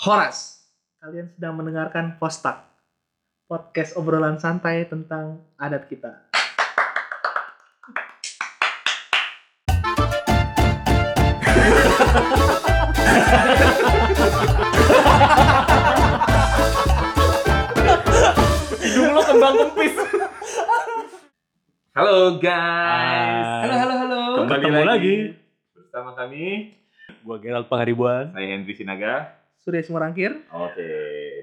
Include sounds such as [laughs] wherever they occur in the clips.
Horas. Kalian sedang mendengarkan Postak. Podcast obrolan santai tentang adat kita. Hidung lo kembang kempis. Halo guys. Halo, halo, halo. Kembali Ketemu lagi. lagi. bersama kami. Gua Gerald Pangaribuan. Saya Henry Sinaga. Surya Simorangkir. Oke.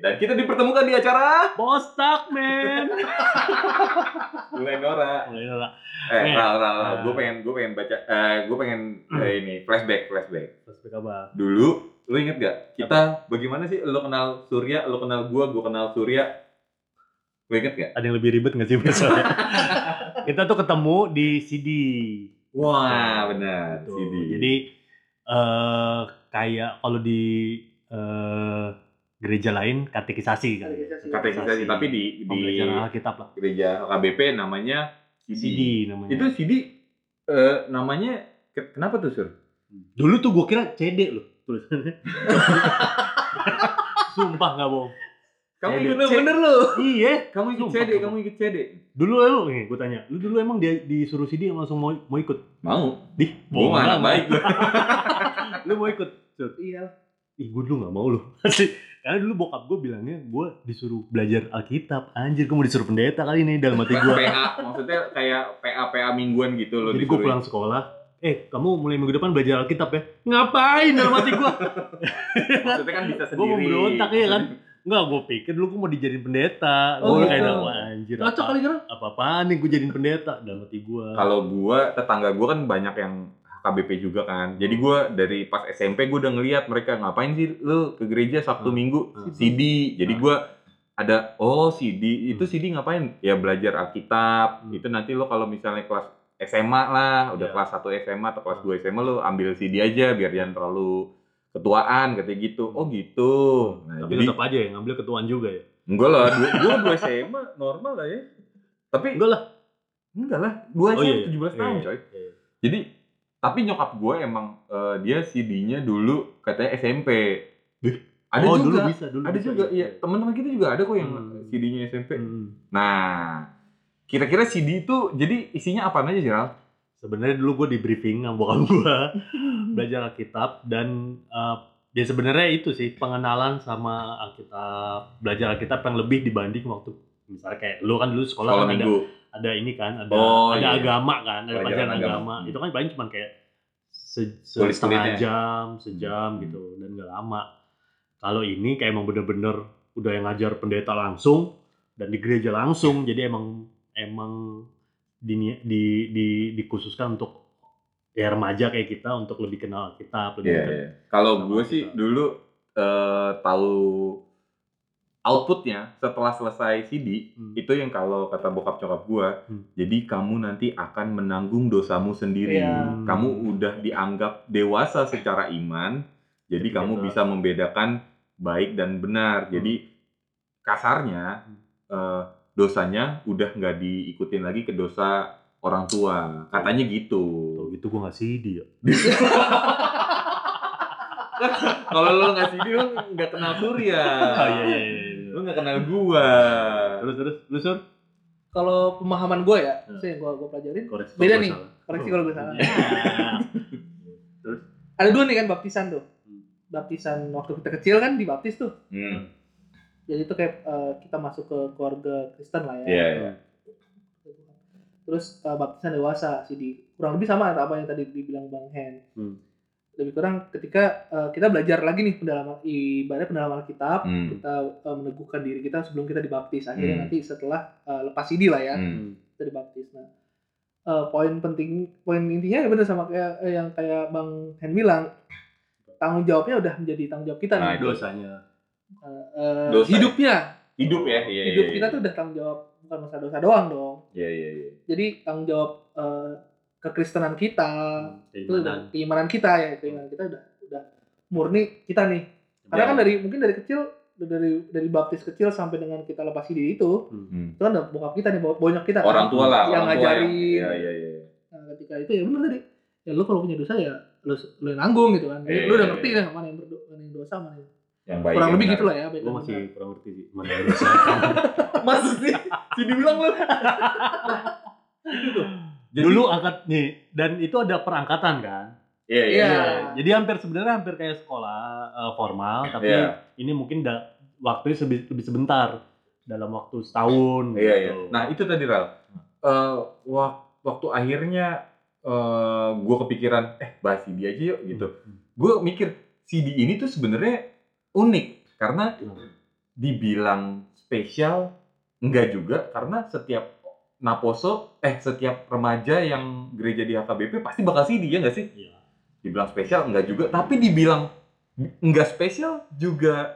Dan kita dipertemukan di acara Postak, men. [laughs] Mulai Nora. Mulai lah. Eh, Eh. Ral, Ral, Ah. gue pengen, gue pengen baca, eh, gue pengen eh, ini flashback, flashback. Postak apa? Dulu, lu inget gak? Kita bagaimana sih? Lu kenal Surya, lu kenal gua, gua kenal Surya. Lu inget gak? Ada yang lebih ribet nggak sih biasanya? [laughs] Kita tuh ketemu di CD. Wah, benar. Tuh, CD. Jadi eh kayak kalau di eh, gereja lain katekisasi kali ya. katekisasi, tapi di di Pembelajaran Alkitab lah. gereja KBP namanya CD. CD namanya. Itu CD eh, namanya ke- kenapa tuh Sur? Dulu tuh gua kira CD loh tulisannya. [laughs] Sumpah nggak bohong. Kamu CD. ikut Bener, lu. Iya. Kamu ikut Sumpah, CD, kamu ikut CD. Dulu lu nih gue tanya, lu dulu emang dia disuruh CD langsung mau mau ikut? Mau? Di, mah anak baik [laughs] lu mau ikut? Iya. Ih, gue dulu gak mau loh. [laughs] Asli. Karena dulu bokap gue bilangnya gue disuruh belajar Alkitab. Anjir, gue mau disuruh pendeta kali nih dalam hati gue. PA, maksudnya kayak PA PA mingguan gitu loh Jadi gue pulang sekolah, eh kamu mulai minggu depan belajar Alkitab ya? Ngapain dalam hati gue? [laughs] Maksudnya kan bisa sendiri. Gua mau berontak, iya kan? [laughs] Enggak, gue pikir dulu gue mau dijadiin pendeta. Oh, gue gitu. kayak wah anjir. Cocok kali kan? apa-apaan nih gue jadiin pendeta dalam hati gue. Kalau gua tetangga gua kan banyak yang KBP juga kan. Jadi gua dari pas SMP gua udah ngeliat mereka ngapain sih lu ke gereja Sabtu Hmm. Minggu Hmm. CD. Jadi Ah. gua ada oh CD itu CD ngapain? Ya belajar Alkitab. Hmm. Itu nanti lo kalau misalnya kelas SMA lah, udah Iya. kelas 1 SMA atau kelas Hmm. 2 SMA lo ambil CD aja biar jangan terlalu ketuaan katanya gitu. Oh gitu. Nah, Tapi jadi tetap aja ya, ngambil ketuaan juga ya. enggak lah, dua, gua 2 [laughs] SMA normal lah ya. Tapi Enggak lah. enggak lah, 2 Oh, SMA iya, iya. 17 tahun Iya, coy. iya. Jadi tapi nyokap gue emang eh, dia CD-nya dulu katanya SMP. Ih. Ada oh, juga. dulu bisa, dulu ada bisa, juga, iya. Teman-teman kita juga ada kok yang Hmm. CD-nya SMP. Hmm. Nah, kira-kira CD itu jadi isinya apa aja sih, sebenarnya dulu gue di briefing sama bokap gue [laughs] belajar Alkitab dan eh, ya sebenarnya itu sih pengenalan sama Alkitab belajar Alkitab yang lebih dibanding waktu misalnya kayak lu kan dulu sekolah Sekolah kan minggu. ada ini kan ada Oh, ada iya. agama kan ada Pelajaran agama, agama. Hmm. itu kan paling cuma kayak se- se- setengah jam sejam Hmm. gitu dan gak lama kalau ini kayak emang bener-bener udah yang ngajar pendeta langsung dan di gereja langsung jadi emang emang di, di, di, dikhususkan untuk ya remaja kayak kita untuk lebih kenal kita lebih Iya, dekat. iya. Kalau gue sih kita. dulu eh, tahu outputnya setelah selesai CD Hmm. itu yang kalau kata bokap nyokap gue, Hmm. jadi kamu nanti akan menanggung dosamu sendiri. Iya. Kamu udah dianggap dewasa secara iman, jadi Jadi kamu kita- bisa membedakan baik dan benar. Jadi kasarnya Hmm. eh, dosanya udah nggak diikutin lagi ke dosa orang tua. Katanya gitu. Tuh, gitu gue ngasih dia Kalau lo nggak CD lo nggak kenal Surya. [laughs] oh iya iya iya, iya. Lu nggak kenal gua. terus terus lu sur Kalau pemahaman gue ya, Hmm. sih gue gue pelajarin. koreksi Beda nih. salah. Koreksi kalau gue salah. [laughs] Ya. Ada dua nih kan baptisan tuh. Hmm. Baptisan waktu kita kecil kan dibaptis tuh. Hmm. Jadi itu kayak eh, kita masuk ke keluarga Kristen lah ya. Iya, iya. Terus eh, baptisan dewasa sih di kurang lebih sama apa yang tadi dibilang Bang Hen. Hmm. Lebih kurang ketika eh, kita belajar lagi nih pendalaman ibadah pendalaman kitab, Hmm. kita eh, meneguhkan diri kita sebelum kita dibaptis. Akhirnya Hmm. nanti setelah eh, lepas CD lah ya, Hmm. kita dibaptis. Nah, eh, poin penting, poin intinya ya benar sama kayak eh, yang kayak Bang Hen bilang, tanggung jawabnya udah menjadi tanggung jawab kita Nah, nih. itu dosanya Eh, eh, Dosa. hidupnya, Hidup ya, iya. hidup iya, kita iya. tuh udah tanggung jawab bukan masalah dosa doang dong. Iya, iya, iya. Jadi tanggung jawab eh, kekristenan kita, itu udah keimanan keimanan kita ya, keimanan kita udah udah murni kita nih. Karena Iya. kan dari mungkin dari kecil dari dari baptis kecil sampai dengan kita lepas diri itu, Hmm. itu kan udah bokap kita nih, bonyok kita kan. Orang tua lah, yang orang tua ngajarin. Iya, iya, iya. Nah, ketika itu ya benar tadi. Ya lu kalau punya dosa ya lu lu yang nanggung gitu kan. Iya, lu udah iya, ngerti iya. dah mana yang berdo mana yang dosa mana yang yang baik. kurang yang lebih benar. gitu lah ya Gue masih kurang ngerti sih. Mana yang bisa. [laughs] Masa sih? Si dibilang lu. [laughs] itu tuh. Jadi- Dulu angkat nih dan itu ada perangkatan kan. Iya, iya. Iya. Iya. Jadi hampir sebenarnya hampir kayak sekolah eh, formal tapi Iya. ini mungkin da- waktunya lebih, lebih sebentar dalam waktu setahun. Iya, iya. gitu. Nah, itu tadi Ral. Eh, wak- waktu akhirnya eh gue kepikiran, eh bahas CD aja yuk gitu. Hmm. Gue mikir CD ini tuh sebenarnya unik karena Hmm. dibilang spesial enggak juga karena setiap Naposo eh setiap remaja yang gereja di HKBP pasti bakal CD ya nggak sih? Iya. Dibilang spesial enggak juga, tapi dibilang enggak spesial juga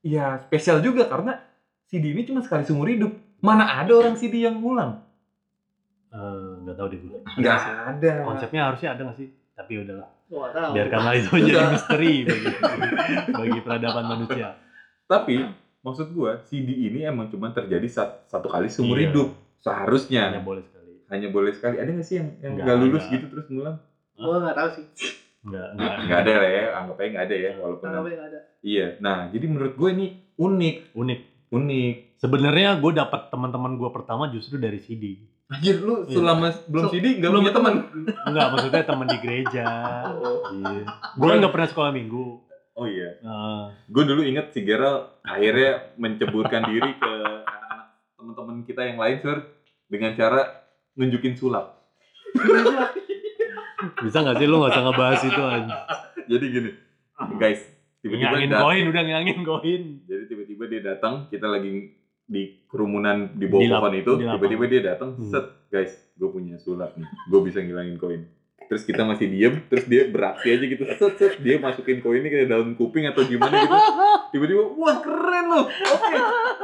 ya spesial juga karena CD ini cuma sekali seumur hidup. Mana ada orang CD yang ngulang? Eh, nggak tahu deh gue. Enggak ada. Konsepnya harusnya ada nggak sih? Tapi udahlah. Nggak tahu. Biarkanlah itu jadi misteri bagi, [laughs] bagi peradaban manusia. Tapi maksud gua CD ini emang cuma terjadi sat- satu kali seumur Iya. hidup seharusnya. Hanya boleh sekali. Hanya boleh sekali. Ada nggak sih yang yang Nggak nggak lulus ada. gitu terus ngulang? gua nggak tahu sih Enggak, enggak. [laughs] Nggak ada lah ya, anggap aja nggak ada ya walaupun. Kenapa nggak ada Iya. Nah, jadi menurut gue ini unik, Unik. unik. Sebenarnya gue dapat teman-teman gue pertama justru dari CD. Anjir lu Iya. selama belum So- CD nggak belum punya teman. Enggak, maksudnya teman di gereja. Oh, Iya. Gue kan nggak pernah sekolah minggu. oh iya. Nah, Gue dulu inget si Gerald akhirnya menceburkan diri ke teman-teman kita yang lain sur dengan cara nunjukin sulap. bisa nggak sih lu nggak usah ngebahas itu [laughs] aja. Jadi gini, guys, tiba-tiba Ngilangin koin, udah ngilangin koin. jadi tiba-tiba dia datang, kita lagi di kerumunan di bawah pohon itu, tiba-tiba dia datang, Hmm. set, guys, gue punya sulap nih, gue bisa ngilangin koin. Terus kita masih diem, terus dia beraksi aja gitu, set, set, dia masukin koinnya ke dalam kuping atau gimana gitu. Tiba-tiba, wah keren loh, oke,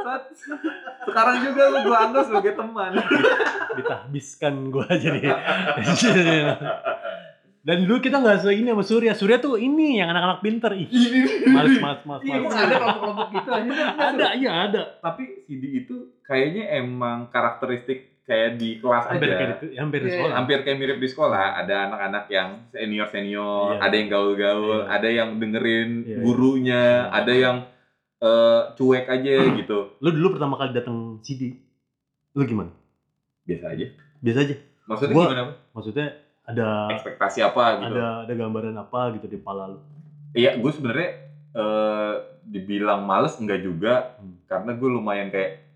Sat. sekarang juga lo gue anggap sebagai teman. Ditahbiskan gue jadi. Dan dulu kita nggak segini sama Surya. Surya tuh ini yang anak-anak pinter. Ih, males, males, males, iya ada kelompok-kelompok gitu aja Ada, iya ada. Tapi CD itu kayaknya emang karakteristik kayak di kelas Hampir aja. kayak di, hampir di Iya, sekolah. hampir kayak mirip di sekolah ada anak-anak yang senior senior Iya. ada yang gaul-gaul Iya. ada yang dengerin Iya, iya. gurunya Iya. ada yang eh, cuek aja [clears throat] gitu Lu dulu pertama kali datang CD, lu gimana? biasa aja Biasa aja. maksudnya Gua- gimana Maksudnya ada ekspektasi apa gitu ada ada gambaran apa gitu di kepala lu? iya gue sebenarnya eh, dibilang males enggak juga Hmm. karena gue lumayan kayak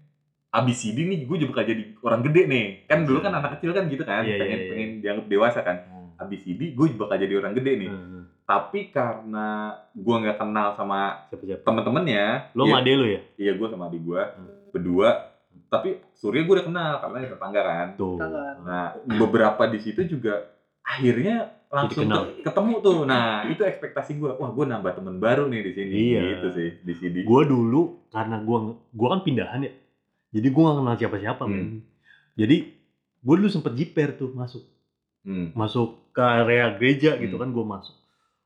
abis CD nih gue juga jadi orang gede nih kan dulu kan anak kecil kan gitu kan Iya, iya, pengen iya. pengen dianggap dewasa kan abis CD gue bakal jadi orang gede nih Hmm. tapi karena gue nggak kenal sama Siapa-siapa? temen-temennya Lu iya, sama ade lu ya? Iya gue sama adik gue Hmm. berdua. Tapi Surya gue udah kenal karena dia tetangga kan. Tuh. Nah beberapa di situ juga akhirnya langsung kenal. ke- ketemu tuh. Nah itu ekspektasi gue. Wah gue nambah temen baru nih di sini. Iya. Gitu sih di sini. Gua dulu karena gua gua kan pindahan ya. Jadi gua gak kenal siapa-siapa, Hmm. men. Jadi gua dulu sempet jiper tuh masuk. Hmm. Masuk ke area gereja gitu Hmm. kan gua masuk.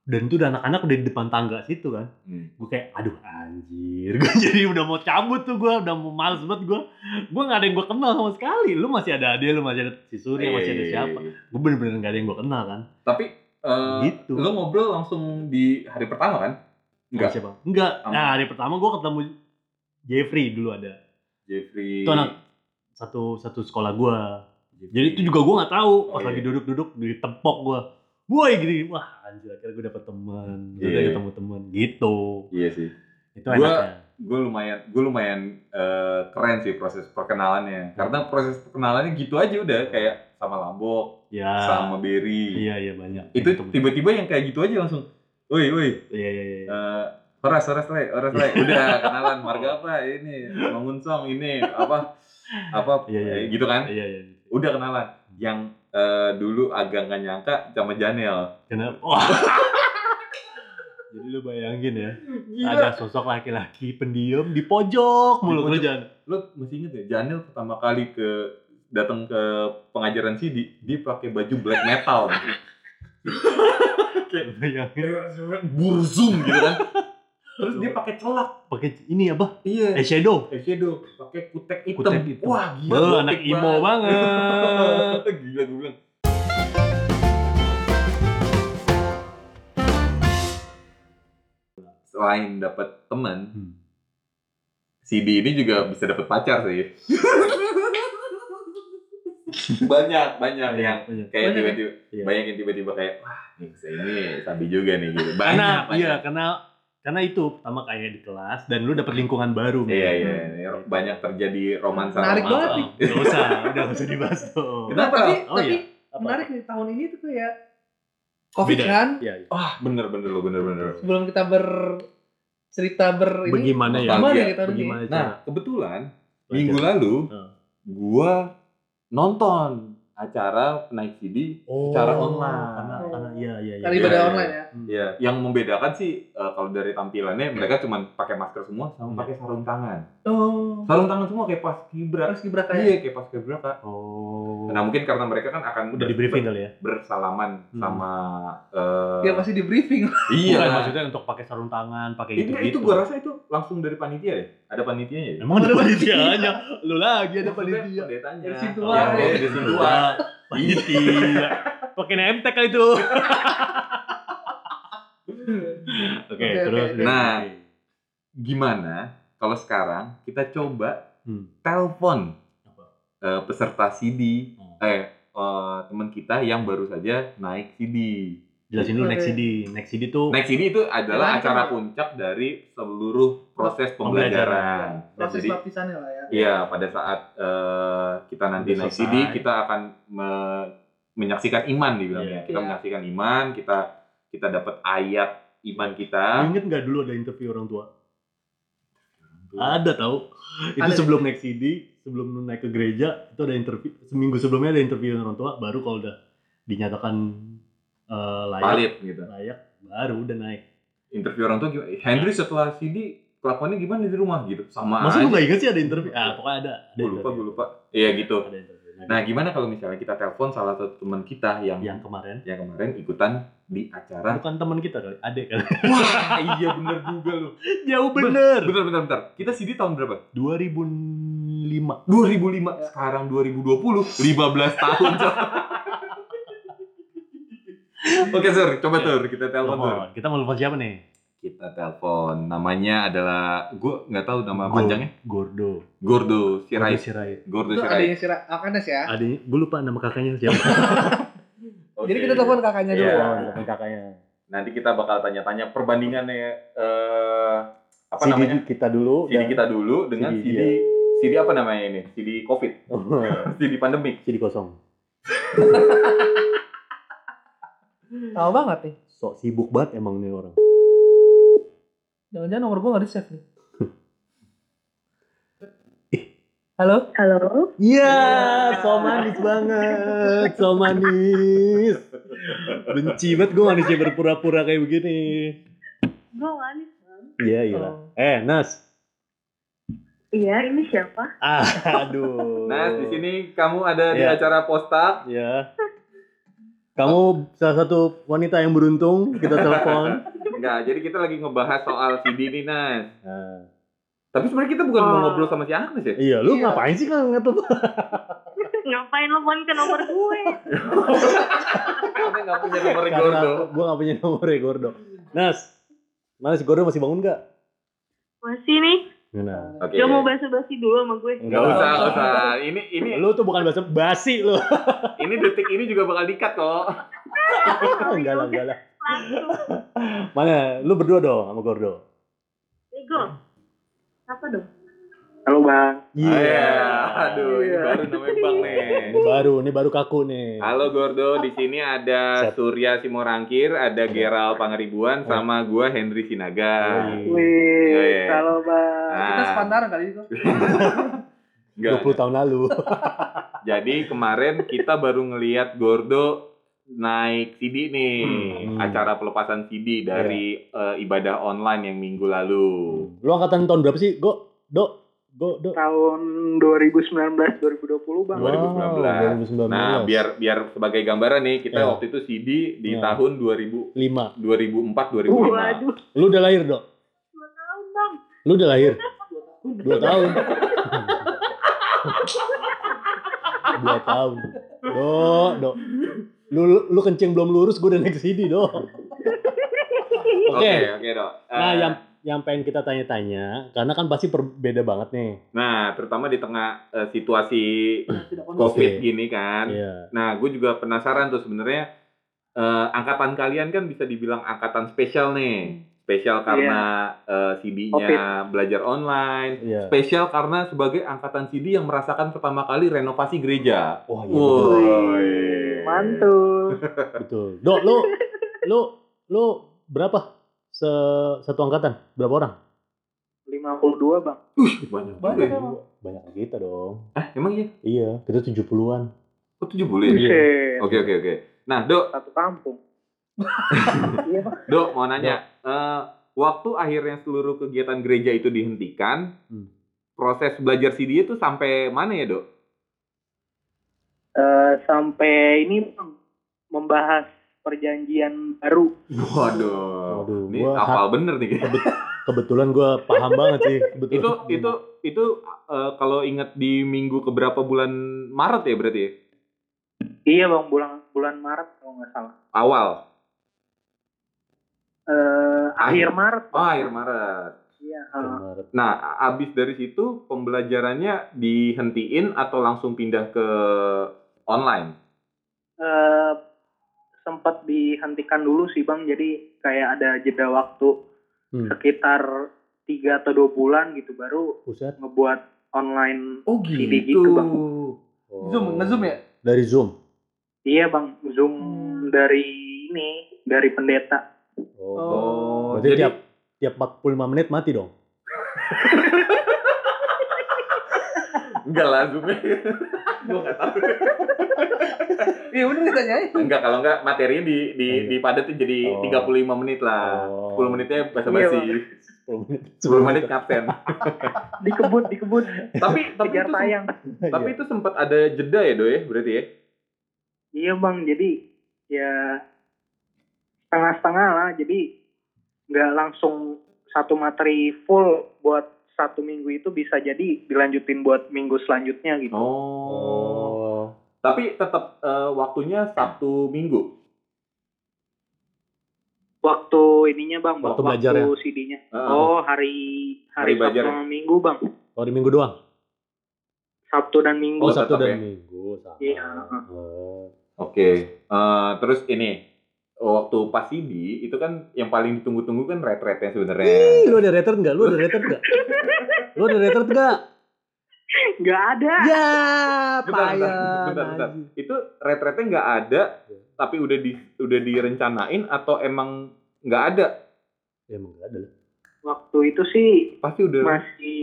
Dan itu udah anak-anak udah di depan tangga situ kan. Hmm. Gue kayak aduh anjir. [laughs] Gue jadi udah mau cabut tuh gua, udah mau males banget gua. Gua gak ada yang gua kenal sama sekali. Lu masih ada Ade, lu masih ada si Surya, masih ada siapa. Gue bener-bener gak ada yang gua kenal kan. Tapi eh, Gitu. lo ngobrol langsung di hari pertama kan? Enggak. siapa? Enggak. Nah, hari pertama gua ketemu Jeffrey dulu ada. Jeffrey. Itu anak satu satu sekolah gua. Jadi itu juga gua nggak tahu pas Oh, lagi iya. duduk-duduk di tempok gua. Woi gini, wah anjir akhirnya gua dapet teman, Iya. udah ketemu teman gitu. Iya sih. Itu Gua- enaknya. gue lumayan gue lumayan eh, keren sih proses perkenalannya karena proses perkenalannya gitu aja udah kayak sama Lambok Ya. sama Berry Iya iya banyak. itu Ketemu. tiba-tiba yang kayak gitu aja langsung woi woi Iya iya iya. eh Horas, horas le, horas le. [laughs] Udah kenalan marga apa ini, Mangunsong ini apa apa Iya, iya, iya. gitu kan. Iya iya. Udah kenalan. Yang eh, dulu agak nggak nyangka sama Janel. Kenapa? Wah. [laughs] Jadi lu bayangin ya, Gila. ada sosok laki-laki pendiam di pojok mulu pojok. kerjaan. Lo masih inget ya Janel pertama kali ke datang ke pengajaran CD, dia pakai baju black metal. [laughs] Lu Bayangin burzum gitu kan. Terus dia pakai celak. pakai ini apa? Iya. Eyeshadow. Eyeshadow, pakai kutek hitam. Kutek hitam. Wah, gila. Gotik anak emo banget. [laughs] gila gue bilang. selain dapat teman, Hmm. CD ini juga bisa dapat pacar sih. [laughs] banyak, banyak yang Banyak. kayak Banyak ya? tiba-tiba Iya. banyak yang tiba-tiba kayak wah nih saya ini sabi juga nih gitu. Banyak, karena banyak. iya karena karena itu pertama kayak di kelas dan lu dapet lingkungan baru Iya, iya, iya. banyak terjadi romansa. Menarik romansa. banget nih. Gak usah, udah gak usah dibahas tuh. Kenapa? tapi Oh, tapi iya. Menarik nih tahun ini tuh kayak covid Beda. kan Iya, iya. Wah, bener bener lo bener bener. sebelum kita ber cerita ber ini Bagaimana ya? Kita ini? Bagaimana Nah, kebetulan minggu lalu gua nonton acara naik CD Oh, secara online. Karena, karena iya iya iya. kali Iya, pada iya. online ya Hmm. Ya, yang membedakan sih eh, kalau dari tampilannya mereka cuma pakai masker semua sama Hmm. pakai sarung tangan. Oh Sarung tangan semua kayak pas kibra. harus kibra kayak Iya, kayak pas kibra kak. Oh. Nah mungkin karena mereka kan akan udah di briefing kali ya? bersalaman Hmm. sama. eh, dia pasti di briefing [laughs] iya. Bukan maksudnya untuk pakai sarung tangan, pakai itu, gitu-gitu. itu gua rasa itu langsung dari panitia deh. Ada panitianya ya? Emang ada panitianya? Lu lagi ada Maksudnya panitia. Pendetanya. Dari situ Ya, aja. dari situ panitia. [laughs] Pakai nemtek kali itu. [laughs] Oke, Oke, terus. oke. Nah, Gimana kalau sekarang kita coba Hmm. telepon Apa? eh, peserta CD Hmm. eh eh, teman kita yang baru saja naik CD. Jelasin dulu next CD. Next CD tuh Naik CD itu adalah Gimana acara puncak dari seluruh proses pembelajaran. proses Jadi, lapisannya lah ya Iya, pada saat eh, kita nanti Udah naik selesai. CD, kita akan me- menyaksikan iman dibilangnya. Iya. Kita Iya. menyaksikan iman, kita kita dapat ayat iman kita. Ingat nggak dulu ada interview orang tua? Ada tahu. Itu Ada. sebelum naik CD, sebelum lu naik ke gereja, itu ada interview. Seminggu sebelumnya ada interview dengan orang tua, baru kalau udah dinyatakan eh, layak, Valid gitu. layak, baru udah naik. Interview orang tua gimana? Henry setelah CD kelakuannya gimana di rumah gitu? Sama Masa lu aja. nggak inget sih ada interview? Ah, pokoknya ada. ada Gue lupa, gue lupa. Iya gitu. Ada interview. Nah, gimana kalau misalnya kita telepon salah satu teman kita yang yang kemarin yang kemarin ikutan di acara? bukan teman kita kali, adek kali. [laughs] Wah, iya bener juga lu. Jauh bener. Bentar, bentar, bentar. Kita CD tahun berapa? 2005. 2005. Ya. Sekarang 2020, 15 tahun. [laughs] Oke, Sur. Coba Tur, kita telepon Tur. Kita mau telepon siapa nih? Kita telepon. Namanya adalah gue nggak tahu nama Go- panjangnya. Gordo. Gordo Sirait. Gordo Sirait. Gordo itu Sirait. adanya si Ra- Akanes ya Adanya, gue lupa nama kakaknya siapa. [laughs] jadi kita telepon kakaknya dulu Iya. telepon kakaknya. Nanti kita bakal tanya-tanya perbandingannya eh apa CD namanya? kita dulu. CD dan- kita dulu dengan CD, CD CD apa namanya ini? CD Covid, [laughs] CD pandemik. CD kosong. tahu banget nih Sok sibuk banget emang nih orang. Jangan-jangan nomor gua nggak di save nih [laughs] halo Halo, Iya, so manis banget, so manis. Benci banget gue manisnya berpura-pura kayak begini. gue manis bang. Iya, iya. Oh. Eh, Nas. Iya, ini siapa? Ah, aduh. Nah, di sini kamu ada di Iya. acara postak. Ya. Kamu salah satu wanita yang beruntung kita telepon. Enggak, jadi kita lagi ngebahas soal CD nih, Nas. Nah, Tapi sebenarnya kita bukan mau Oh. ngobrol sama si Agnes ya? iya, lu Iya. ngapain sih kan ngetup? Ngapain lo ke nomor gue? Karena nggak punya nomor Gordo. gue gak punya nomornya Gordo. Nas, mana si Gordo masih bangun gak? Masih nih, Nah, Oke. dia mau basa-basi dulu sama gue. Enggak usah, enggak usah. Ini ini lu tuh bukan bahasa basi lu. [laughs] ini detik ini juga bakal dikat kok. [laughs] enggak lah, enggak lah. Mana? Lu berdua dong sama Gordo. Ego. Apa dong? Halo bang, Iya. Aduh, ini Iya. baru namanya Bang nih. Ini baru, ini baru kaku nih. Halo Gordo, di sini ada Set. Surya Simorangkir, ada Geral Pangaribuan, Oh. sama gua Henry Sinaga. Wih. wih, Iya. halo bang. kita Ah, sepantaran kali itu [laughs] enggak. 20 tahun lalu. [laughs] Jadi kemarin kita baru ngelihat Gordo naik CD nih, Hmm. acara pelepasan CD dari eh, ibadah online yang minggu lalu. Lu angkatan tahun berapa sih? Go, do, go, do. Tahun 2019-2020 bang. Wow. 2019. 2019. Nah, biar biar sebagai gambaran nih, kita Ya. waktu itu CD di Ya. tahun 2000 5. 2004 2005. Waduh, Lu udah lahir, Dok? dua tahun bang. Lu udah lahir? Dua tahun. Dua tahun. Do, do. Lu, lu kencing belum lurus, gue udah naik CD, do. Oke. Oke, Dok. Nah, Eh, yang yang pengen kita tanya-tanya karena kan pasti berbeda banget nih. Nah, terutama di tengah eh, situasi. COVID Oke. gini kan. Iya. Nah, gue juga penasaran tuh sebenarnya eh, angkatan kalian kan bisa dibilang angkatan spesial nih. Spesial karena eh, CD-nya belajar online. Iya. Spesial karena sebagai angkatan CD yang merasakan pertama kali renovasi gereja. Wah, iya. Woi. Mantul. Betul. Dok, lu lu lu berapa? Se satu angkatan? Berapa orang? 52 bang. Banyak Banyak juga ya. Banyak kita dong. Ah, emang iya? Iya, kita 70-an. Oh, 70 ya? Buset. Oke, oke, oke. Nah, Dok, Satu kampung. [laughs] iya. Dok, mau nanya, eh, waktu akhirnya seluruh kegiatan gereja itu dihentikan, Hmm. proses belajar CD itu sampai mana ya, Dok? Eh, sampai ini bang membahas perjanjian baru. Waduh, Waduh, ini gua hafal bener nih. Kebetulan gue paham banget sih. Kebetulan. itu itu itu eh, kalau ingat di minggu keberapa bulan Maret ya berarti ya? Iya bang bulan bulan Maret kalau nggak salah. Awal. Eh, akhir Maret. Oh, akhir Maret. Iya. Kemarin. Nah, abis dari situ pembelajarannya dihentiin atau langsung pindah ke online? eh, sempat dihentikan dulu sih bang. Jadi kayak ada jeda waktu Hmm. sekitar tiga atau dua bulan gitu baru Buset. ngebuat online. Oh CD gitu, Bang. Oh. Zoom, nge-zoom ya? Dari Zoom. Iya bang, zoom Hmm. dari ini dari pendeta. Oh. Oh, Berarti jadi tiap tiap 45 menit mati dong. [laughs] enggak lah Zoom-nya. [laughs] Gua enggak tahu. Iya bener ditanyain. Enggak, kalau enggak materinya di di Iya. dipadatin jadi Oh. 35 menit lah. Oh. 10 menitnya basa-basi. Iya, 10 menit. 10 menit kapten. [laughs] Dikebut, dikebut. tapi tapi Kejar itu tayang. tapi itu sempat ada jeda ya, Do ya, berarti ya? Iya bang, jadi ya setengah-setengah lah. Jadi nggak langsung satu materi full buat satu minggu itu bisa jadi dilanjutin buat minggu selanjutnya gitu. Oh. Tapi tetap eh, waktunya Sabtu Minggu. Waktu ininya bang, Waktu waktu, belajar ya? CD-nya. Heeh. Oh hari Hari hari, belajar Sabtu ya? sama Minggu bang. Oh, di minggu doang. Sabtu dan Minggu. Oh, Oh, Sabtu dan ya? Minggu. Iya. Oh. Oke. Eh, terus ini waktu pas CD itu kan yang paling ditunggu-tunggu kan retretnya sebenarnya. Ih, lu ada retret enggak? Lu ada retret enggak? lu ada retret enggak? Nggak ada. Ya, Bentar, bentar, payah. bentar, bentar. Itu retretnya nggak ada, tapi udah di udah direncanain atau emang nggak ada? Ya emang enggak ada. lah. Waktu itu sih Pasti udah. masih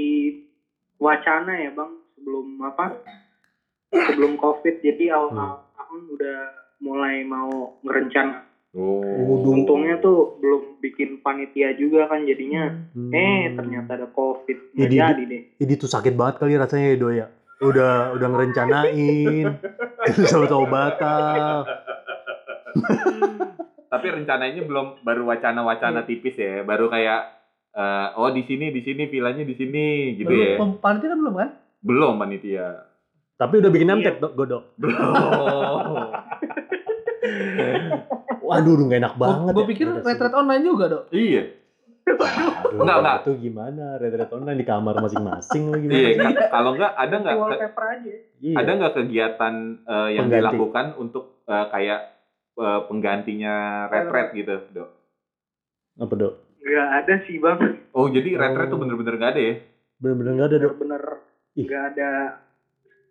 wacana ya bang sebelum apa sebelum covid jadi awal Hmm. tahun udah mulai mau ngerencana Oh. Untungnya tuh belum bikin panitia juga kan jadinya Hmm. eh ternyata ada covid nggak Jadi- jadi deh Ini tuh sakit banget kali rasanya ya, Do ya. Udah udah ngerencanain. Terus tahu batal. Tapi rencananya belum baru wacana-wacana tipis ya, baru kayak eh, oh di sini di sini vilanya di sini gitu ya. Belum, panitia kan belum kan? Belum panitia. Tapi udah bikin Iya. namtek, Dok, Godok. Belum. [laughs] [laughs] Waduh, udah gak enak banget. Gue ya. pikir retret online juga dok. iya. Aduh, Enggak, enggak. Itu gimana? Retret online di kamar masing-masing lagi gimana? Iya, kalau enggak ada enggak ke- wallpaper aja Iya. ada nggak kegiatan eh, yang Pengganti. dilakukan untuk eh, kayak eh, penggantinya retret gitu, Dok? Apa, Dok? nggak ada sih bang Oh, jadi retret Oh. tuh bener-bener nggak ada ya? Bener-bener gak ada, Dok. bener-bener Ih. nggak ada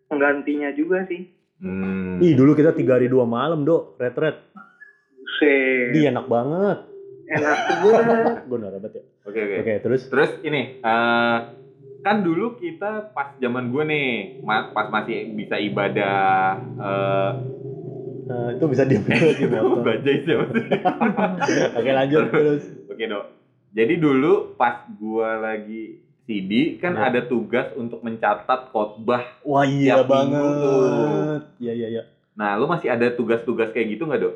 penggantinya juga sih Hmm. Ih, dulu kita tiga hari dua malam, Dok. Retret. Buset, Dia enak banget. enak [laughs] banget Gue narabat ya. Oke, oke. Oke, terus? Terus ini eh, kan dulu kita pas zaman gue nih, ma- pas masih bisa ibadah eh Nah, itu bisa diem dulu [laughs] bajai siapa sih? [laughs] Oke, lanjut terus. Oke, Dok. Jadi dulu pas gua lagi CD kan Ya. ada tugas untuk mencatat khotbah. Wah, iya banget. Iya, iya, iya. Nah, lu masih ada tugas-tugas kayak gitu nggak, Dok?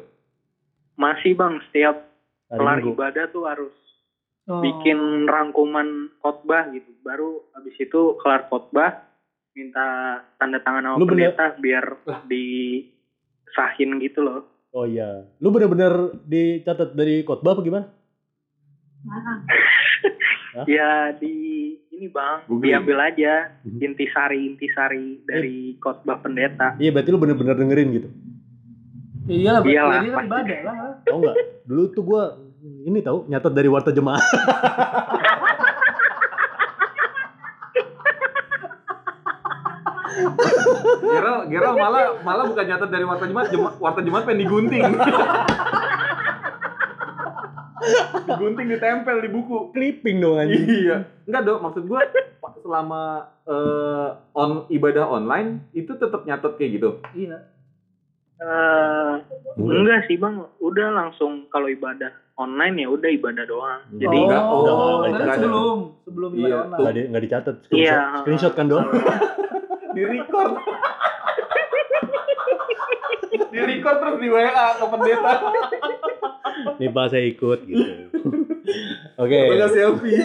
Masih bang setiap kelar ibadah tuh harus Oh. bikin rangkuman khotbah gitu. Baru habis itu kelar khotbah minta tanda tangan sama Lu bener- pendeta biar disahin gitu loh. Oh iya. Lu bener-bener dicatat dari khotbah apa gimana? Ya di ini bang, Googling. diambil aja Mhm. intisari intisari dari khotbah pendeta. Iya berarti lu bener-bener dengerin gitu. Ya iyalah, berarti Iyalah, kan ibadah lah. Tahu nggak? Dulu tuh gua ini tahu nyatet dari warta jemaah. Geral, Geral malah malah bukan nyatet dari warta jemaat, jema, warta jemaat pengen digunting. digunting ditempel di buku. Clipping dong anjing. Iya. Enggak, Dok. Maksud gua selama eh, on ibadah online itu tetap nyatet kayak gitu. Iya. Eh, Enggak. enggak sih bang, udah langsung kalau ibadah online ya udah ibadah doang. Jadi oh, enggak, oh, enggak, berarti enggak ada. sebelum sebelum Iya, ibadah. Nggak online. di, nggak dicatat. Screenshot, Iya. screenshot kan dong. [laughs] Di record. [laughs] di record terus di WA ke pendeta. Nih pak saya ikut gitu. [laughs] Oke. Banyak selfie.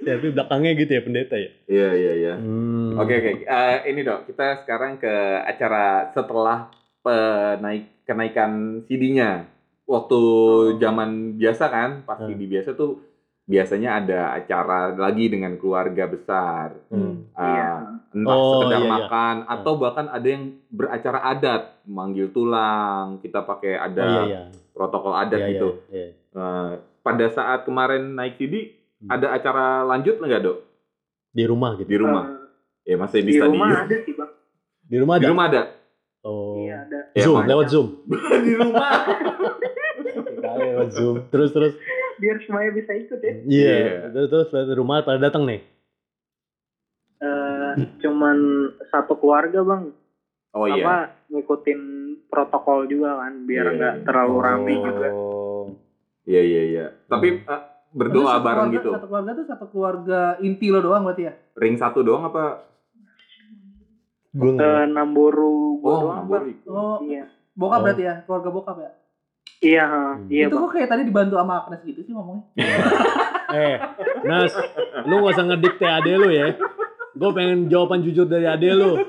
Tapi belakangnya gitu ya pendeta ya. Iya, iya, iya. Hmm. Oke oke, Eh, ini dok, kita sekarang ke acara setelah penaik kenaikan CD-nya. Waktu zaman biasa kan, pas Hmm. CD biasa tuh biasanya ada acara lagi dengan keluarga besar. Hmm. Eh, Iya. Entah Oh, sekedar iya, iya. makan atau bahkan ada yang beracara adat, manggil tulang, kita pakai ada Oh iya iya. protokol adat Iya, iya, gitu. iya. Eh, pada saat kemarin naik CD, Hmm. Ada acara lanjut nggak dok Di rumah gitu. di rumah? eh, Ya masih di, di stadion. rumah ada sih bang. Di rumah Di ada. rumah ada. Oh. Iya ada. Ya, Zoom, makanya. lewat Zoom. [laughs] di rumah. Lewat Zoom. Terus terus. Biar semuanya bisa ikut ya. Iya. Iya. Terus terus di rumah pada datang nih. Eh, cuman satu keluarga bang. Oh iya. Apa ngikutin protokol juga kan, biar Iya, nggak iya. terlalu rame Oh. juga. Iya iya iya. Tapi eh, berdoa satu bareng keluarga- gitu. Satu keluarga tuh satu keluarga inti lo doang berarti ya? Ring satu doang apa? Gue Eh, Namboru gua Oh, doang Nambori. bang. Oh, Iya. bokap Oh. berarti ya? Keluarga bokap ya? Iya, Hmm. iya itu kok kayak tadi dibantu sama Agnes gitu sih ngomongnya. [laughs] Eh, Nas, lu gak usah ngedikte ade lu ya. Gue pengen jawaban jujur dari ade lu. [laughs]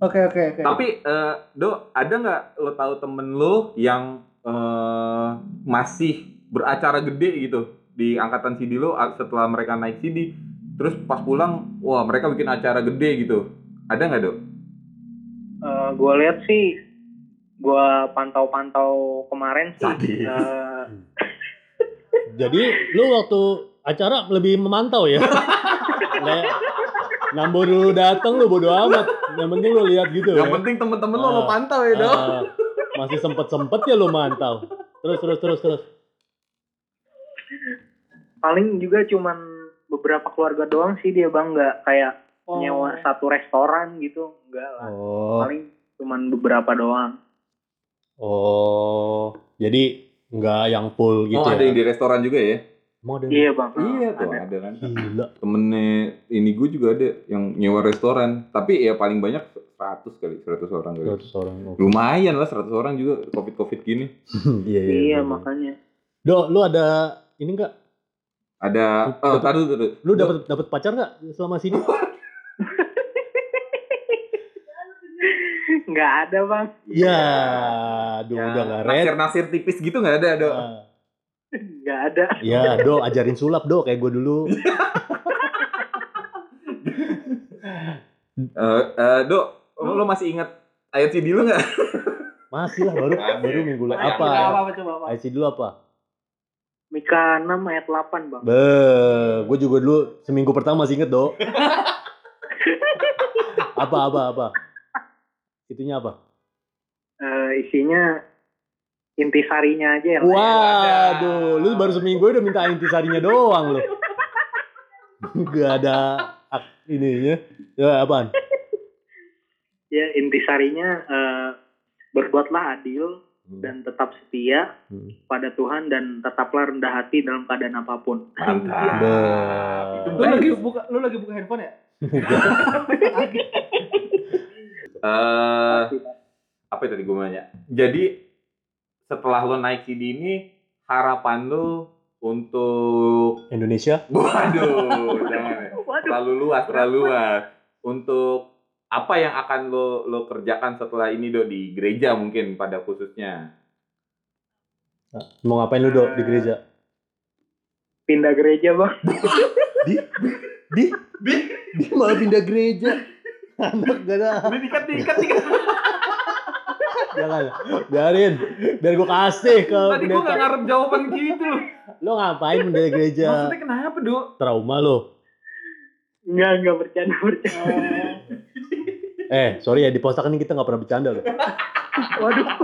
Oke oke oke. Tapi eh, Do, ada nggak lo tahu temen lo yang eh, masih beracara gede gitu di angkatan CD lo setelah mereka naik CD terus pas pulang wah mereka bikin acara gede gitu ada nggak Do? Eh, gua lihat sih, gua pantau-pantau kemarin sih. Sadis. eh, [laughs] Jadi lu waktu acara lebih memantau ya. Kayak nambah dulu datang lu bodo amat. Yang penting lu lihat gitu Yang ya. penting temen-temen lo lo Ah. pantau ya Do. Ah, masih sempet-sempet ya lu mantau. Terus terus terus terus. Paling juga cuman beberapa keluarga doang sih dia bang, nggak kayak Oh. nyewa satu restoran gitu, enggak lah. Oh. Paling cuman beberapa doang. Oh. Jadi nggak yang full gitu oh ada ya. yang di restoran juga ya? Ada. Iya bang. Iya tuh ada. ada kan. Gila. Temennya ini gue juga ada yang nyewa restoran tapi ya paling banyak 100 kali 100 orang kali. 100 orang. Oh. Lumayan lah 100 orang juga covid covid gini. [laughs] Iya, iya. Iya makanya. Do, lu ada ini enggak? Ada oh tadi tadi. Lu dapat dapat pacar enggak selama sini? [laughs] Nggak ada bang. Ya, aduh Ya, udah nggak red. Nasir-nasir tipis gitu nggak ada, Do. Ah. Nggak ada. Ya, do ajarin sulap do kayak gue dulu. [laughs] Eh, eh, Do, lo masih ingat ayat CD lu nggak? Masih lah baru baru minggu lalu apa? Apa, apa, coba apa? IC dulu apa? Mika 6 ayat 8 bang. Be, gue juga dulu seminggu pertama masih inget do. [laughs] apa apa apa? Itunya apa? Eh, isinya intisarinya aja yang Waduh, lu baru seminggu udah minta intisarinya doang lu. Gak ada ininya. Ya apaan? ya intisarinya eh, berbuatlah adil dan tetap setia Hmm. pada Tuhan dan tetaplah rendah hati dalam keadaan apa pun. Mantap. Lu lagi buka lu lagi buka handphone ya? [laughs] Eh, apa tadi gue mau nanya? Jadi setelah lo naik CD ini harapan lo untuk Indonesia? waduh [laughs] jangan ya. Waduh, terlalu luas terlalu luas untuk apa yang akan lo lo kerjakan setelah ini do di gereja mungkin pada khususnya Mau ngapain lu, Dok, di gereja? Pindah gereja bang. Di di di dia malah pindah gereja. Anak gak ada. Dikat dikat. Jangan. Biarin. Biar gue kasih ke Tadi gue gak ngarep jawaban gitu. Lo ngapain pindah gereja? Maksudnya kenapa, Dok? Trauma lo. Enggak enggak bercanda bercanda. [laughs] Eh, sorry ya di postakan ini kita nggak pernah bercanda loh. [laughs] Waduh. [laughs]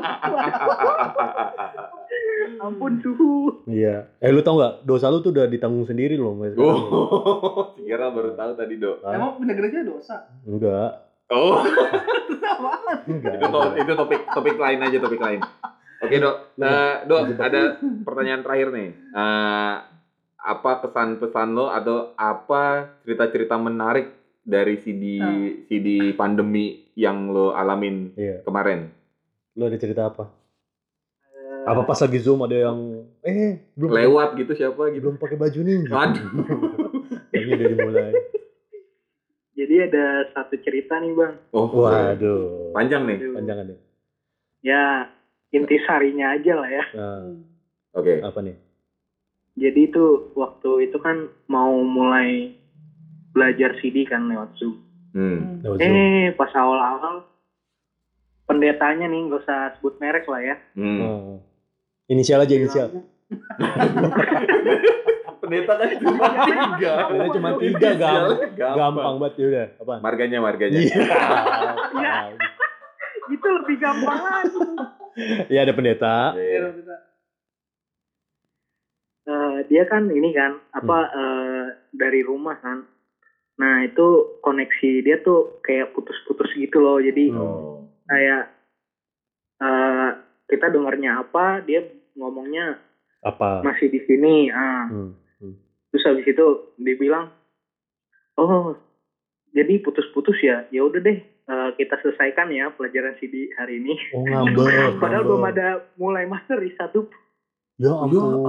Ampun suhu. Iya. Eh lu tau nggak dosa lu tuh udah ditanggung sendiri loh. sekarang. Oh, [laughs] Gerald baru tahu tadi, Dok. Hah? Emang pindah gereja dosa? Enggak. Oh, itu, to- itu topik topik lain aja, topik lain. Oke, Dok. Eh, Dok, ada pertanyaan terakhir nih. Eh, apa kesan pesan lo atau apa cerita-cerita menarik dari CD Ah. CD pandemi yang lo alamin Iya. kemarin? Lu ada cerita apa? Apa pas lagi zoom ada yang eh belum Lewat gitu siapa gitu? belum pakai baju nih. [laughs] Waduh. [laughs] Kayaknya udah dimulai. Jadi ada satu cerita nih bang. Oh, Waduh. panjang nih. Aduh. Panjangan nih. Ya intisarinya aja lah ya. Nah, Oke. apa nih? Jadi itu waktu itu kan mau mulai belajar CD kan lewat Zoom. Hmm. Lewat Zoom. Eh pas awal-awal pendetanya nih nggak usah sebut merek lah ya. Hmm. Oh. Inisial aja inisial. [laughs] Pendeta kan cuma tiga. Pendeta cuma tiga, gampang. Gampang. Gampang banget ya udah. Apa? Marganya, marganya. [laughs] Iya. Itu lebih gampang lagi. Iya ada pendeta. Iya, Iya. kita. Eh, dia kan ini kan apa eh, dari rumah kan. Nah itu koneksi dia tuh kayak putus-putus gitu loh. Jadi Hmm. Oh. kayak eh, kita dengarnya apa, dia ngomongnya Apa? masih di sini. Ah. Hmm. Terus habis itu dia bilang, oh jadi putus-putus ya. Ya udah deh eh, kita selesaikan ya pelajaran CD hari ini. Oh ngambek. [laughs] Padahal ngambek. belum ada mulai master di satu. Ya ampun.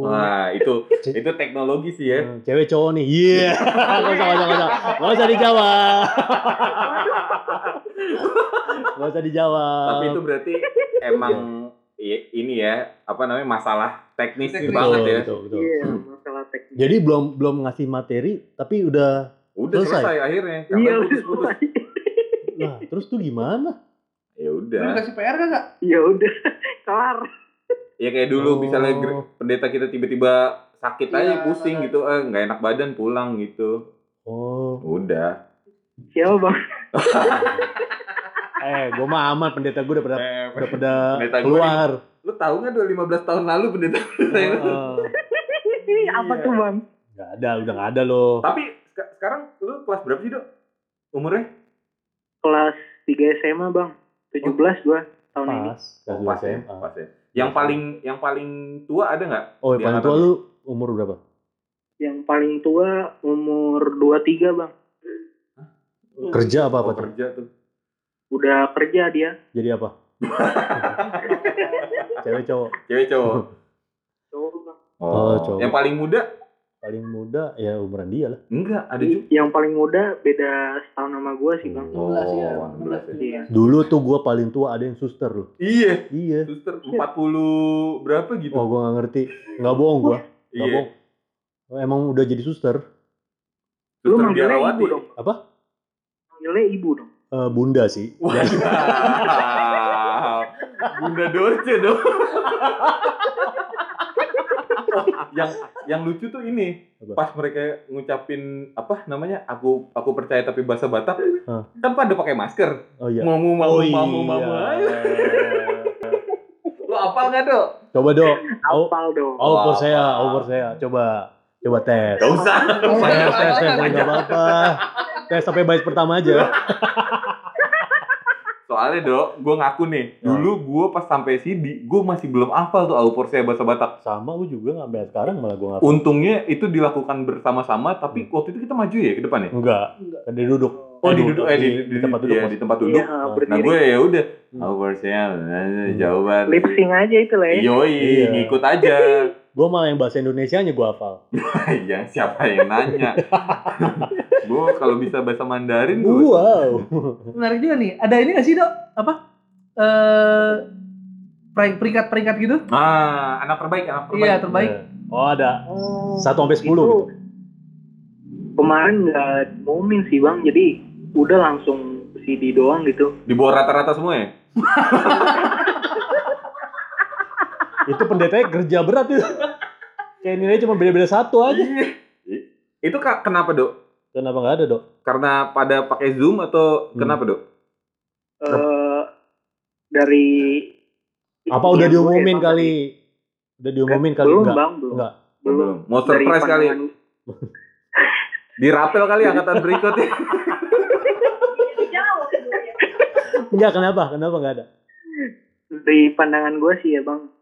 Wah, itu [laughs] itu teknologi sih ya. Hmm, Cewek cowok nih. Iya. [laughs] Gak usah, gak usah, gak usah. Gak usah dijawab. [laughs] Gak usah dijawab. Tapi itu berarti emang i- ini ya, apa namanya masalah teknis Teknis. banget ya. Betul, betul. Iya masalah teknis. Jadi belum belum ngasih materi, tapi udah. Udah Selesai. selesai, akhirnya. Iya Karena putus-putus. Nah, terus tuh gimana? Ya Lu udah. kasih PR kagak? Ya udah kelar. Ya kayak dulu Oh. misalnya pendeta kita tiba-tiba sakit aja Iya. pusing gitu, eh nggak enak badan pulang gitu. Oh, Udah. Siapa bang? [laughs] eh, gue mah aman pendeta gue udah pada udah pada keluar. Lu tahu nggak dua 15 tahun lalu pendeta Heeh. Apa tuh bang? Gak ada, udah gak ada loh. Tapi seka- sekarang lu kelas berapa sih, Dok? Umurnya? Kelas 3 SMA bang. 17 gua tahun ini. Pas, kelas Oh, dua pas ya, SMA. pas ya. Yang paling yang paling tua ada nggak? Oh, yang paling tua lu? umur berapa? Yang paling tua umur 23 bang. Kerja apa apa Oh, tuh? kerja tuh. Udah kerja dia. Jadi apa? [laughs] Cewek cowok. Cewek cowok. Cowok, Bang. Oh, cowok. Yang paling muda? Paling muda ya umuran dia lah. Enggak, ada juga. Yang paling muda beda setahun sama gua sih bang. 16 ya. Oh, 16 16 Iya. Dulu tuh gua paling tua ada yang suster loh. Iya, Iya. suster 40 berapa gitu? Oh, gua gak ngerti. Nggak bohong gua. Nggak iya. bohong. Oh, Emang udah jadi suster. Lu Suster manggilnya biarawati. ibu dong. Apa? Manggilnya ibu dong. Eh, bunda sih. Wow. [laughs] Bunda Dorce dong. [laughs] Oh, [laughs] yang yang lucu tuh ini Apa? pas mereka ngucapin apa namanya aku aku percaya tapi bahasa Batak Hah. kan pada pakai masker Oh iya. mamu mamu Oh iya. mamu mamu aja. [laughs] lo apal nggak dok Coba dong. Oh, Apal dong. oh Wah, saya, oh saya. Coba, coba tes. Gak usah Tes, tes, tes, nggak apa-apa. Tes sampai baris pertama aja. [laughs] soalnya dok gue ngaku nih Ya. dulu gue pas sampai CD gue masih belum hafal tuh au saya bahasa Batak Sama gue juga nggak sampai sekarang malah gue nggak. untungnya itu dilakukan bersama-sama tapi waktu itu kita maju ya ke depan ya Enggak. Enggak. Kan dia duduk. Oh Eh, di duduk eh di, di tempat duduk. iya, Mas. di tempat duduk. Iya, Nah gue ya udah Hmm. over saya jawaban. Lip sync aja itu lah ya. Yoi, Iya. ngikut aja. Gue malah yang bahasa Indonesianya gue hafal. [laughs] Iya, siapa yang nanya? [laughs] gue kalau bisa bahasa Mandarin gue. Wow. Menarik juga nih. Ada ini gak sih, Dok? Apa? Eh Peri- peringkat-peringkat gitu. Ah, anak terbaik, anak terbaik. Iya, terbaik. Oh ada Oh, satu sampai sepuluh itu gitu. Kemarin nggak ngumumin sih bang, jadi udah langsung CD doang gitu. Di bawah rata-rata semua ya? [laughs] Itu pendetanya kerja berat itu. Kayak nilainya cuma beda-beda satu aja. Itu kak, kenapa dok? Kenapa nggak ada dok? Karena pada pakai Zoom atau Hmm. kenapa dok? eh dari Apa udah diumumin emang kali? Udah diumumin kali belum enggak? bang belum Enggak. belum Mau surprise kali ya? [laughs] Dirapel kali angkatan berikutnya. [laughs] Jauh. Enggak, kenapa? Kenapa enggak ada? dari pandangan gue sih ya bang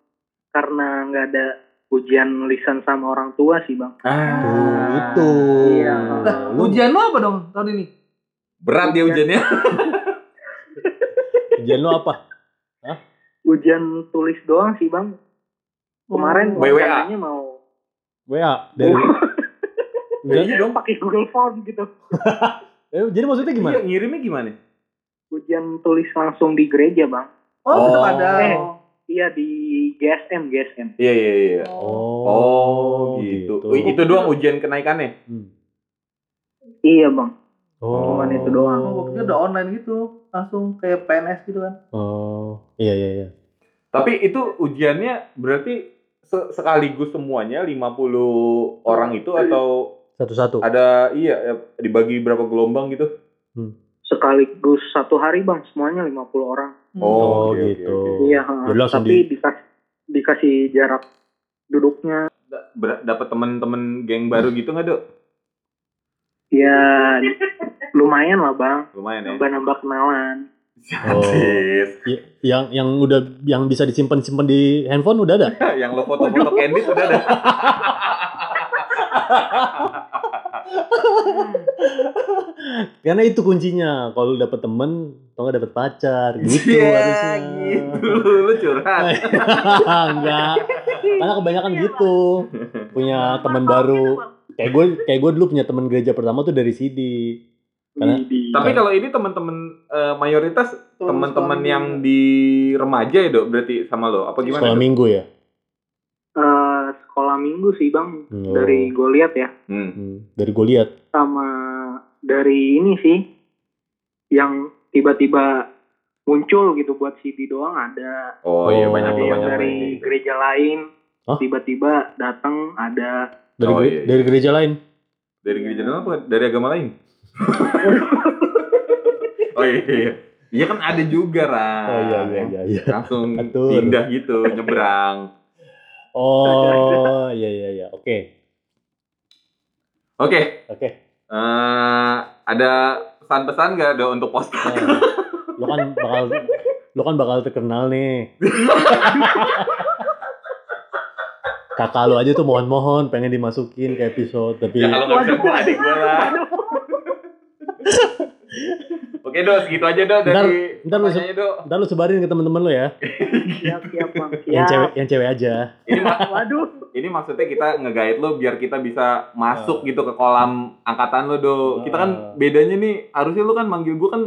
karena nggak ada ujian lisan sama orang tua sih bang Tuh, itu. Iya. Nah, ujian lo apa dong tahun ini? Berat dia ujiannya. [laughs] ujian lu apa? ujian tulis doang sih bang kemarin By WA. rencananya mau WA dari [laughs] Ujian- Iya dong. pakai Google Form gitu [laughs] Eh, jadi maksudnya gimana? Iya, ngirimnya gimana? ujian tulis langsung di gereja bang Oh, tetap Oh. ada. Eh. Iya di GSM GSM Iya, iya, iya. Oh, Oh, gitu. Oh, itu doang ujian kenaikannya. Hmm. iya bang Oh. cuman itu doang Oh, gue pikir udah online gitu. Langsung kayak PNS gitu kan. Oh, iya iya iya. Tapi itu ujiannya berarti se- sekaligus semuanya 50 orang itu atau Satu-satu. ada iya ya, dibagi berapa gelombang gitu? sekaligus satu hari bang semuanya 50 orang Oh, oke, oke, gitu. oke. iya Jadi tapi di- dikasih dikasih jarak duduknya Dapat temen-temen geng baru gitu nggak dok? ya lumayan lah bang Lumayan ya. nambah-nambah kenalan Oh. [laughs] Sis. Y- yang yang udah yang bisa disimpan-simpan di handphone udah ada? [laughs] yang lo foto-foto candid udah ada. [laughs] Karena itu kuncinya. Kalau lu dapet temen, atau nggak dapet pacar, gitu Iya, harusnya. gitu. Lu curhat. [laughs] Enggak. Karena kebanyakan gitu. Punya teman baru. Kayak gue kayak gue dulu punya teman gereja pertama tuh dari CD. Karena Di- Tapi kalau ini teman-teman eh, mayoritas teman-teman yang di remaja ya dok berarti sama lo apa gimana? sekolah minggu ya. Minggu sih bang Oh. dari gue lihat ya Hmm. Hmm, dari gue lihat. sama dari ini sih yang tiba-tiba muncul gitu buat CD doang ada Oh, iya Oh. banyak ada yang banyak. dari banyak. gereja lain Hah? tiba-tiba datang ada Dari Oh, iya, iya. dari gereja lain. Dari gereja lain apa? Dari agama lain? [laughs] oh iya iya. Iya kan ada juga Ran. Oh iya iya iya iya. Langsung Betul. pindah gitu, nyebrang. Oh iya iya iya. Oke. Oke, Oke. eh, ada pesan-pesan gak dok untuk poster? Nah, lo kan bakal lo kan bakal terkenal nih. [laughs] Kakak lo aja tuh mohon-mohon pengen dimasukin ke episode tapi ya kalau nggak bisa gue adik gue lah. Oke dok, segitu aja dok Ntar- dari ntar lu se- dok. ntar lo sebarin ke teman-teman lo ya. siap siap bang [laughs] Yang cewek yang cewek aja. Ini ma- [laughs] waduh ini maksudnya kita nge-guide lo biar kita bisa masuk gitu ke kolam angkatan lo do. Kita kan bedanya nih harusnya lo kan manggil gue kan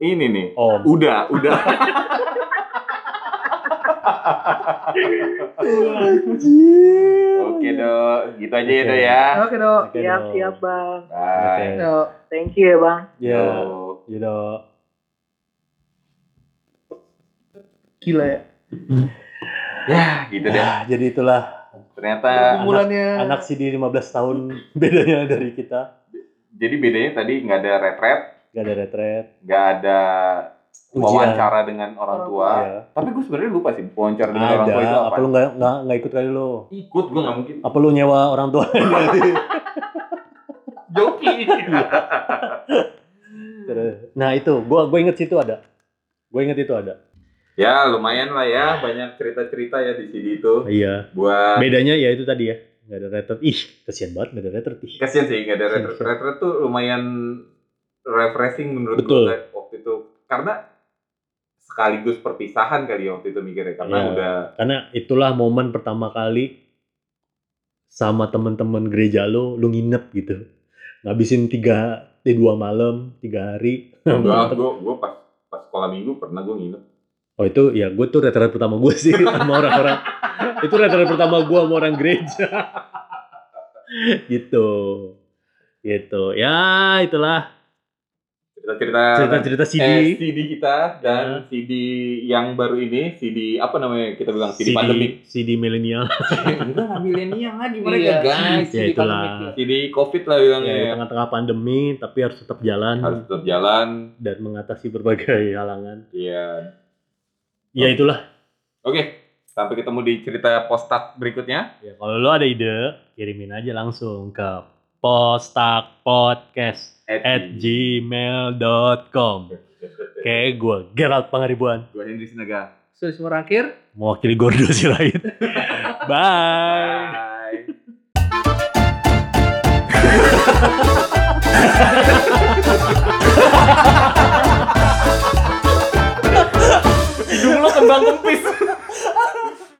ini nih. Om. Udah, udah. [laughs] Oke dok, gitu aja ya Oke. dok ya. Oke, Dok. Oke, siap siap bang Bye. Yuk. thank you ya bang Ya, Yo. Ya dok. Gila ya. [laughs] Ya, gitu deh. Ya, jadi itulah Ternyata Kumpulannya anak CD 15 tahun [laughs] bedanya dari kita. jadi bedanya tadi nggak ada retret, Gak ada retret. nggak ada Ujian. wawancara dengan orang tua. Ya. Tapi gue sebenarnya lupa sih wawancara dengan orang tua itu Ada. apa. Apa lu nggak nggak nggak ikut kali lo? Ikut gue nggak mungkin. Apa lu nyewa orang tua? [laughs] Joki. Nah itu, gua gua inget situ ada. Gua inget itu ada. ya lumayan lah ya, banyak cerita-cerita ya di sini itu. Iya. Buat Bedanya ya itu tadi ya. Nggak ada retret. Ih, kasihan banget nggak ada retret. Ih. kasian sih nggak ada retret. Retret tuh lumayan refreshing menurut Betul. gue waktu itu. Karena sekaligus perpisahan kali ya waktu itu mikirnya karena Iya. udah Karena itulah momen pertama kali sama temen-temen gereja lo, lu nginep gitu. Ngabisin tiga, eh, dua malam, tiga hari. enggak gue gue pas pas sekolah minggu pernah gue nginep Oh itu ya gue tuh retret pertama gue sih [laughs] sama orang-orang. itu retret pertama gue sama orang gereja. [laughs] gitu. Gitu. Ya itulah Cerita-cerita cerita-cerita CD. eh, CD kita dan Ya. CD yang baru ini, CD apa namanya kita bilang CD, pandemik. CD milenial. [laughs] Enggak milenial lagi Iya. mereka guys. Ya, CD itulah. CD Covid lah bilangnya Ya, di ya. tengah-tengah pandemi tapi harus tetap jalan Harus tetap jalan. dan mengatasi berbagai [laughs] halangan. Iya. Ya itulah. Oke, sampai ketemu di cerita postat berikutnya. Ya kalau lo ada ide, kirimin aja langsung ke postakpodcast at, gmail.com Oke, gue Gerald Pangaribuan. Gue Hendri Sinaga. Sulis Murakir. Mewakili Gordo Sirait. lain [laughs] Bye. Hidung lo kembang kempis.